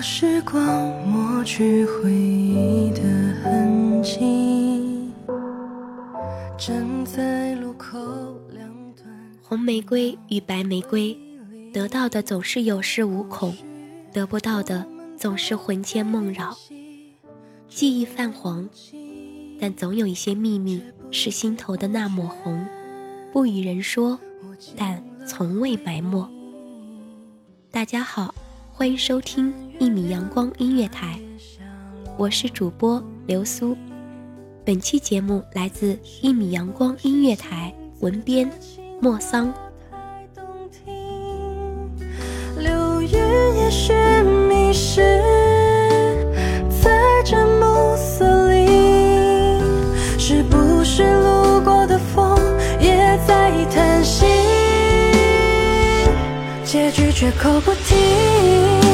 时光抹去回忆的痕迹，站在路口两端。红玫瑰与白玫瑰，得到的总是有恃无恐，得不到的总是魂牵梦绕。记忆泛黄，但总有一些秘密是心头的那抹红，不与人说，但从未埋没。大家好。欢迎收听一米阳光音乐台，我是主播刘苏。本期节目来自一米阳光音乐台，文编莫桑。流云也许迷失在这暮色里，是不是路过的风也在叹息？结局绝口不提。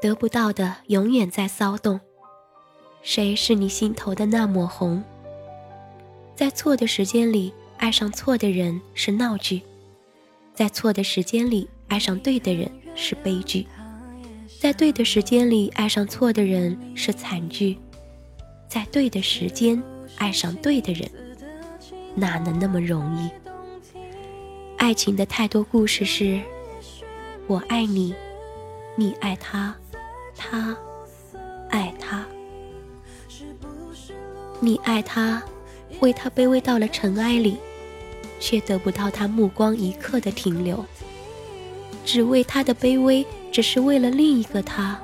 得不到的永远在骚动。谁是你心头的那抹红？在错的时间里爱上错的人是闹剧，在错的时间里爱上对的人是悲剧，在对的时间里爱上错的人是惨剧，在对的时间爱上对的人，哪能那么容易？爱情的太多故事是：我爱你，你爱他，他爱他。你爱他，为他卑微到了尘埃里，却得不到他目光一刻的停留。只为他的卑微，只是为了另一个他，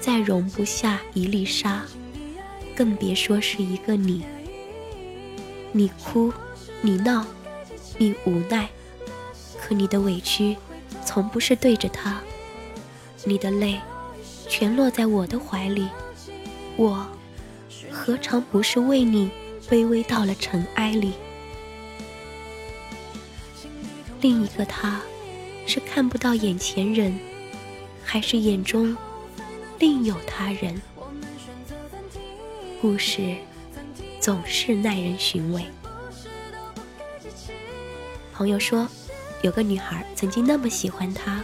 再容不下一粒沙，更别说是一个你。你哭，你闹，你无奈，可你的委屈，从不是对着他。你的泪，全落在我的怀里，我。何尝不是为你卑微到了尘埃里？另一个他，是看不到眼前人，还是眼中另有他人？故事总是耐人寻味。朋友说，有个女孩曾经那么喜欢他，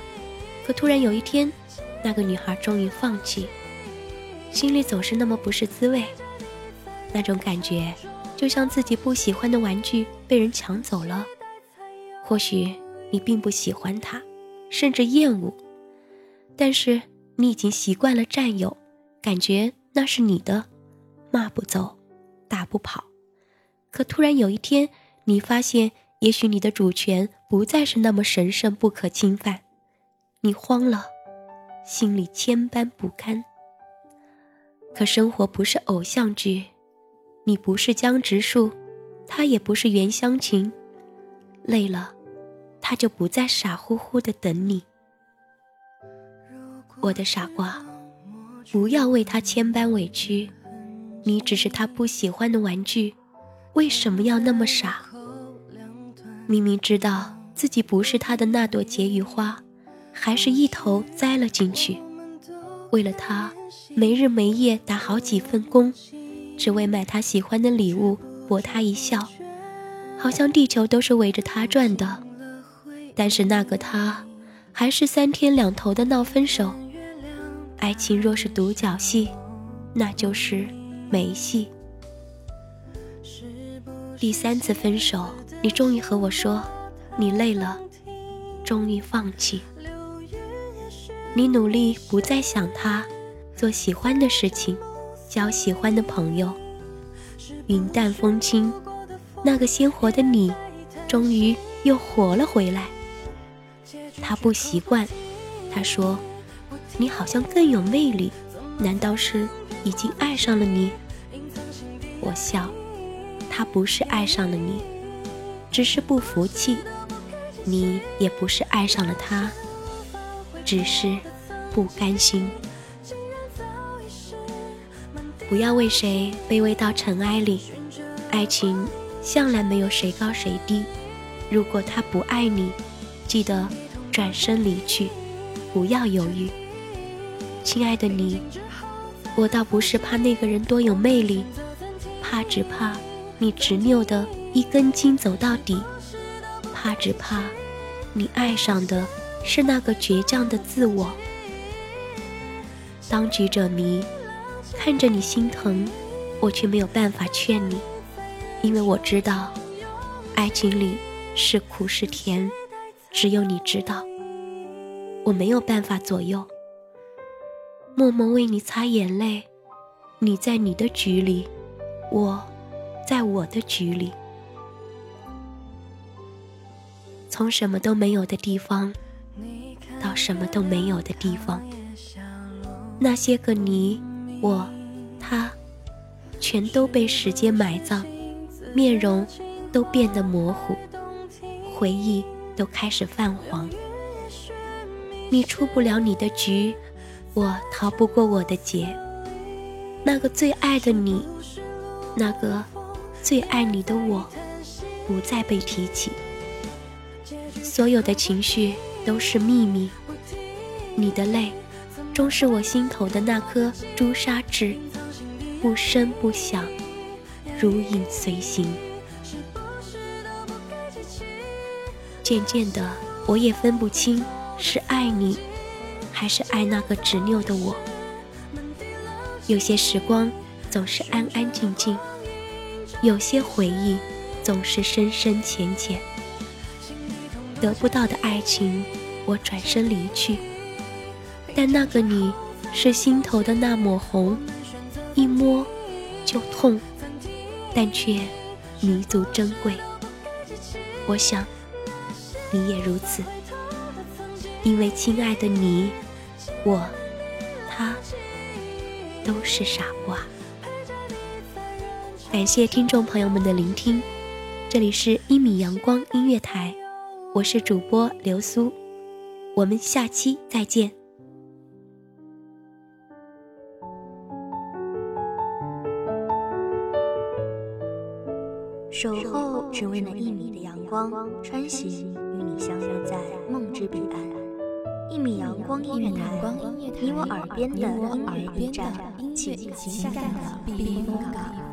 可突然有一天，那个女孩终于放弃，心里总是那么不是滋味。那种感觉，就像自己不喜欢的玩具被人抢走了。或许你并不喜欢它，甚至厌恶，但是你已经习惯了占有，感觉那是你的，骂不走，打不跑。可突然有一天，你发现，也许你的主权不再是那么神圣不可侵犯，你慌了，心里千般不堪。可生活不是偶像剧。你不是江直树，他也不是袁湘琴。累了，他就不再傻乎乎的等你。我的傻瓜，不要为他千般委屈。你只是他不喜欢的玩具，为什么要那么傻？明明知道自己不是他的那朵解语花，还是一头栽了进去。为了他，没日没夜打好几份工，只为买他喜欢的礼物，博他一笑，好像地球都是围着他转的。但是那个他，还是三天两头的闹分手。爱情若是独角戏，那就是没戏。第三次分手，你终于和我说，你累了，终于放弃。你努力不再想他，做喜欢的事情，交喜欢的朋友，云淡风轻。那个鲜活的你，终于又活了回来。他不习惯，他说：“你好像更有魅力，难道是已经爱上了你？”我笑，他不是爱上了你，只是不服气；你也不是爱上了他。只是不甘心。不要为谁卑微到尘埃里，爱情向来没有谁高谁低。如果他不爱你，记得转身离去，不要犹豫。亲爱的你，我倒不是怕那个人多有魅力，怕只怕你执拗的一根筋走到底，怕只怕你爱上的。是那个倔强的自我。当局者迷，看着你心疼，我却没有办法劝你，因为我知道，爱情里是苦是甜，只有你知道。我没有办法左右，默默为你擦眼泪。你在你的局里，我在我的局里，从什么都没有的地方。到什么都没有的地方，那些个你、我、他，全都被时间埋葬，面容都变得模糊，回忆都开始泛黄。你出不了你的局，我逃不过我的劫。那个最爱的你，那个最爱你的我，不再被提起。所有的情绪。都是秘密。你的泪，终是我心头的那颗朱砂痣，不声不响，如影随形。渐渐的，我也分不清是爱你，还是爱那个执拗的我。有些时光总是安安静静，有些回忆总是深深浅浅。得不到的爱情，我转身离去。但那个你，是心头的那抹红，一摸就痛，但却弥足珍贵。我想，你也如此。因为亲爱的你，我，他，都是傻瓜。感谢听众朋友们的聆听，这里是一米阳光音乐台。我是主播流苏，我们下期再见。守候只为那一米的阳光，穿行与你相约在梦之彼岸。一米阳光音乐台，你我耳边的音乐驿站，情感的避风港。